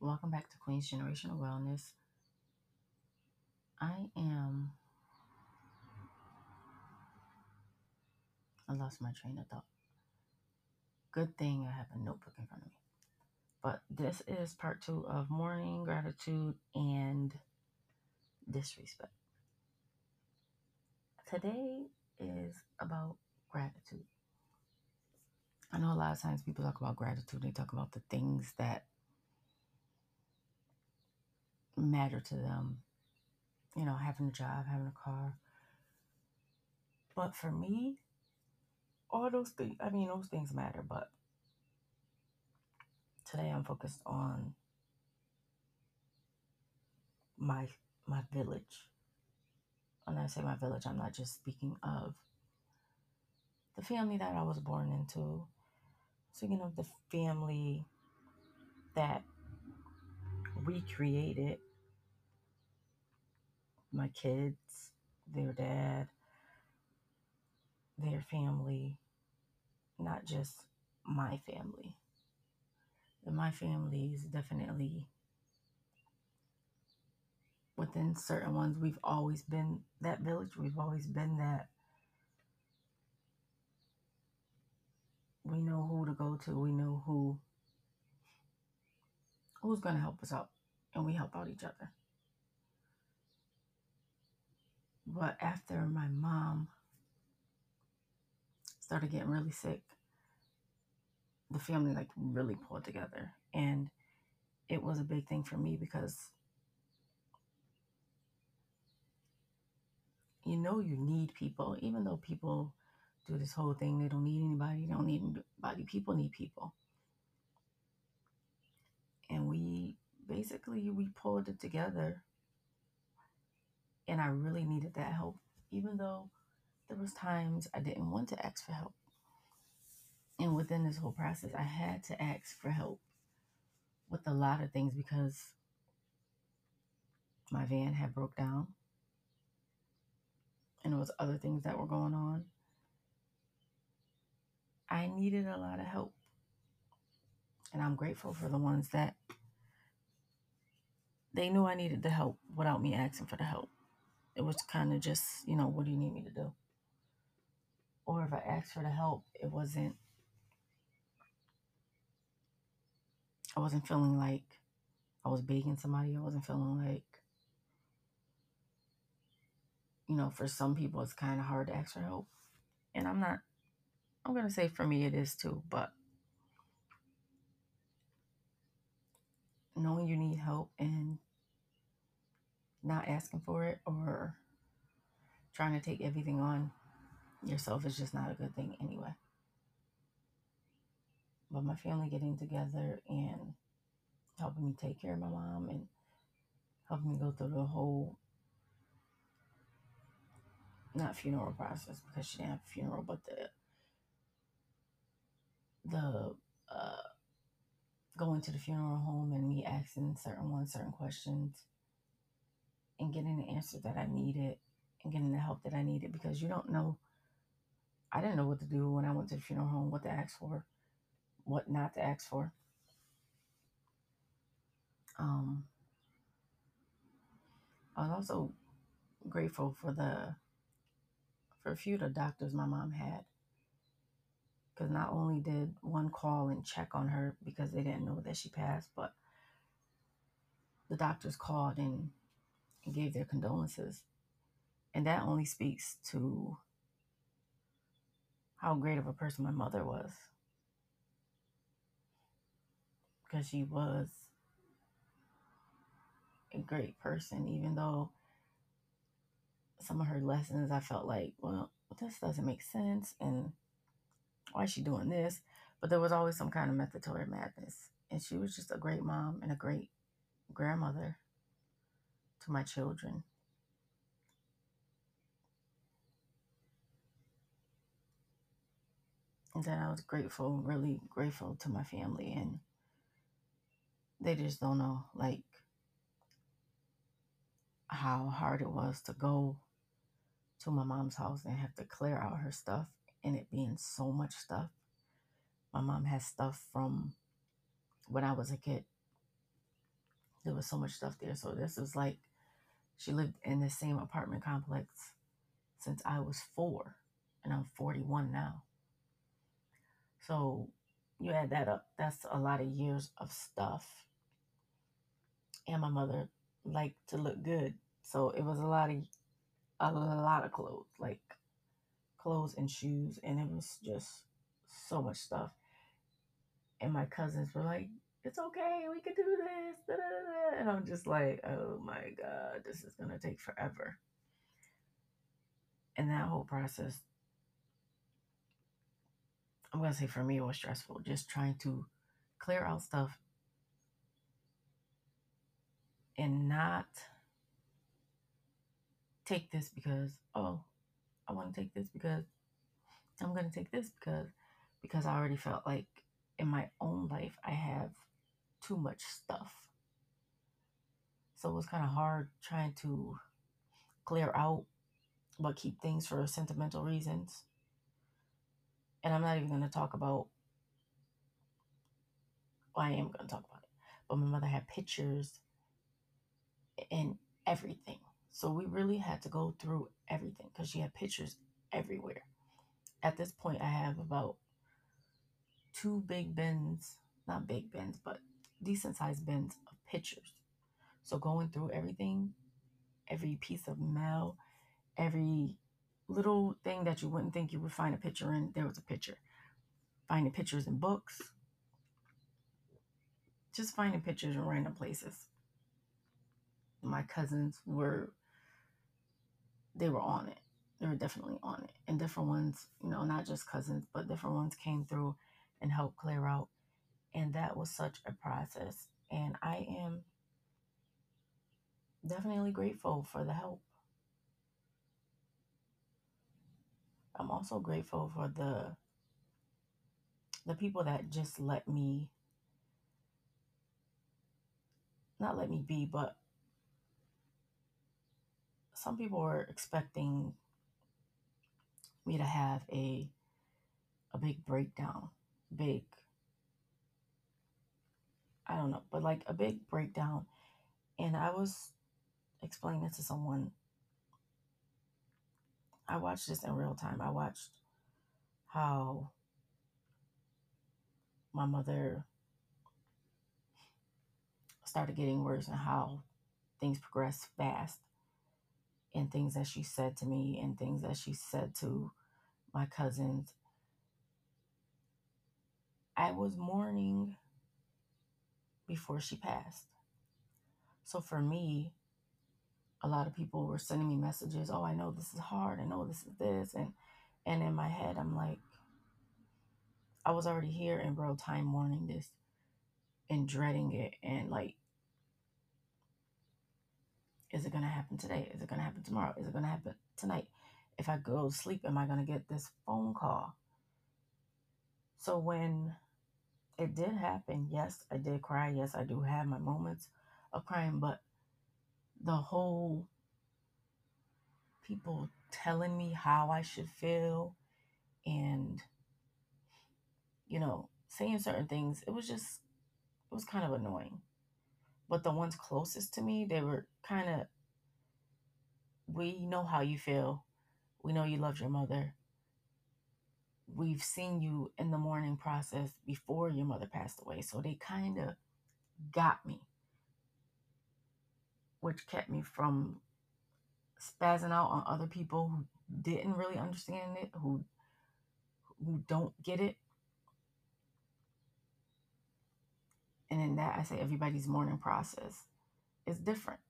Welcome back to Queen's Generational Wellness. I am, I lost my train of thought. Good thing I have a notebook in front of me. But this is part two of mourning, gratitude, and disrespect. Today is about gratitude. I know a lot of times people talk about gratitude, they talk about the things that matter to them. You know, having a job, having a car. But for me, all those things, I mean, those things matter, but today I'm focused on my my village. When I say my village, I'm not just speaking of the family that I was born into. Speaking of the family that we created, my kids, their dad, their family, not just my family. And my family is definitely within certain ones. We've always been that village. We've always been that. We know who to go to. We know who who's going to help us out, and we help out each other. But after my mom started getting really sick, the family like really pulled together, and it was a big thing for me because you know you need people, even though people do this whole thing, they don't need anybody, they don't need anybody. People need people, and we basically we pulled it together, and I really needed that help, even though there was times I didn't want to ask for help. And within this whole process, I had to ask for help with a lot of things because my van had broke down and there was other things that were going on. I needed a lot of help. And I'm grateful for the ones that they knew I needed the help without me asking for the help. It was kind of just, you know, what do you need me to do? Or if I asked for the help, it wasn't I wasn't feeling like I was begging somebody. I wasn't feeling like you know, for some people it's kind of hard to ask for help. And I'm not, I'm going to say for me it is too, but knowing you need help and not asking for it or trying to take everything on yourself is just not a good thing anyway. But my family getting together and helping me take care of my mom and helping me go through the whole not funeral process because she didn't have a funeral, but the the uh, going to the funeral home and me asking certain ones certain questions and getting the answers that I needed and getting the help that I needed because you don't know. I didn't know what to do when I went to the funeral home, what to ask for, what not to ask for. Um, I was also grateful for the for a few of the doctors my mom had because not only did one call and check on her because they didn't know that she passed, but the doctors called and, and gave their condolences. And that only speaks to how great of a person my mother was. Because she was a great person, even though some of her lessons I felt like, well, this doesn't make sense. And why is she doing this? But there was always some kind of method to her madness. And she was just a great mom and a great grandmother my children. And then I was grateful, really grateful to my family. And they just don't know, like, how hard it was to go to my mom's house and have to clear out her stuff and it being so much stuff. My mom has stuff from when I was a kid. There was so much stuff there. So this was like she lived in the same apartment complex since I was four, and I'm 41 now. So you add that up, that's a lot of years of stuff. And my mother liked to look good. So it was a lot of a lot of clothes, like clothes and shoes, and it was just so much stuff. And my cousins were like, "It's okay, we can do this," da, da, da. and I'm just like, "Oh my god, this is gonna take forever." And that whole process, I'm gonna say for me, it was stressful. Just trying to clear out stuff and not take this because oh I want to take this because I'm going to take this because because I already felt like in my own life I have too much stuff. So it was kind of hard trying to clear out but keep things for sentimental reasons. And I'm not even going to talk about well, I am going to talk about it. But my mother had pictures and everything. So we really had to go through everything because she had pictures everywhere. At this point, I have about two big bins, not big bins, but decent sized bins of pictures. So going through everything, every piece of mail, every little thing that you wouldn't think you would find a picture in, there was a picture. Finding pictures in books, just finding pictures in random places. My cousins were they were on it. They were definitely on it. And different ones, you know, not just cousins, but different ones came through and helped clear out. And that was such a process. And I am definitely grateful for the help. I'm also grateful for the the people that just let me not let me be, but some people were expecting me to have a a big breakdown, big don't know, but like a big breakdown. And I was explaining it to someone. I watched this in real time. I watched how my mother started getting worse and how things progressed fast and things that she said to me and things that she said to my cousins. I was mourning before she passed. So for me, a lot of people were sending me messages, "Oh, I know this is hard. I know this is this." And and in my head, I'm like I was already here in real time mourning this and dreading it and like is it going to happen today? Is it going to happen tomorrow? Is it going to happen tonight? If I go to sleep, am I going to get this phone call? So when it did happen, yes, I did cry. Yes, I do have my moments of crying, but the whole people telling me how I should feel and, you know, saying certain things, it was just, it was kind of annoying. But the ones closest to me, they were kind of, we know how you feel. We know you loved your mother. We've seen you in the mourning process before your mother passed away. So they kind of got me, which kept me from spazzing out on other people who didn't really understand it, who who don't get it. And in that, I say everybody's mourning process is different.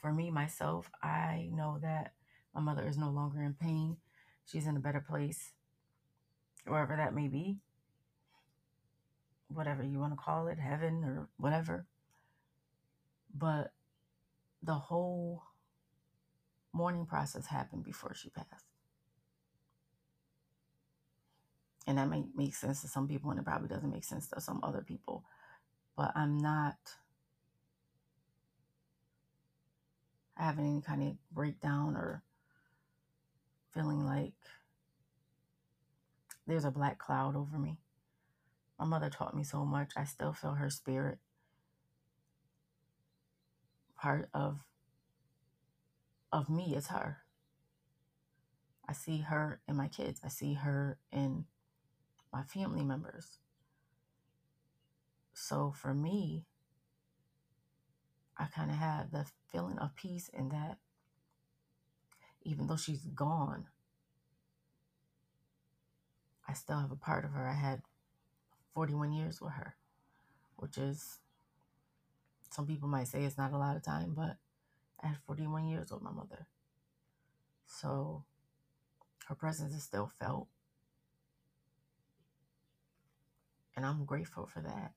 For me, myself, I know that my mother is no longer in pain. She's in a better place, wherever that may be, whatever you want to call it, heaven or whatever. But the whole mourning process happened before she passed. And that may make sense to some people, and it probably doesn't make sense to some other people. But I'm not having any kind of breakdown or feeling like there's a black cloud over me. My mother taught me so much. I still feel her spirit. Part of of me is her. I see her in my kids. I see her in my family members. So for me, I kind of had the feeling of peace in that even though she's gone, I still have a part of her. I had 41 years with her, which is, some people might say it's not a lot of time, but I had 41 years with my mother. So her presence is still felt. And I'm grateful for that.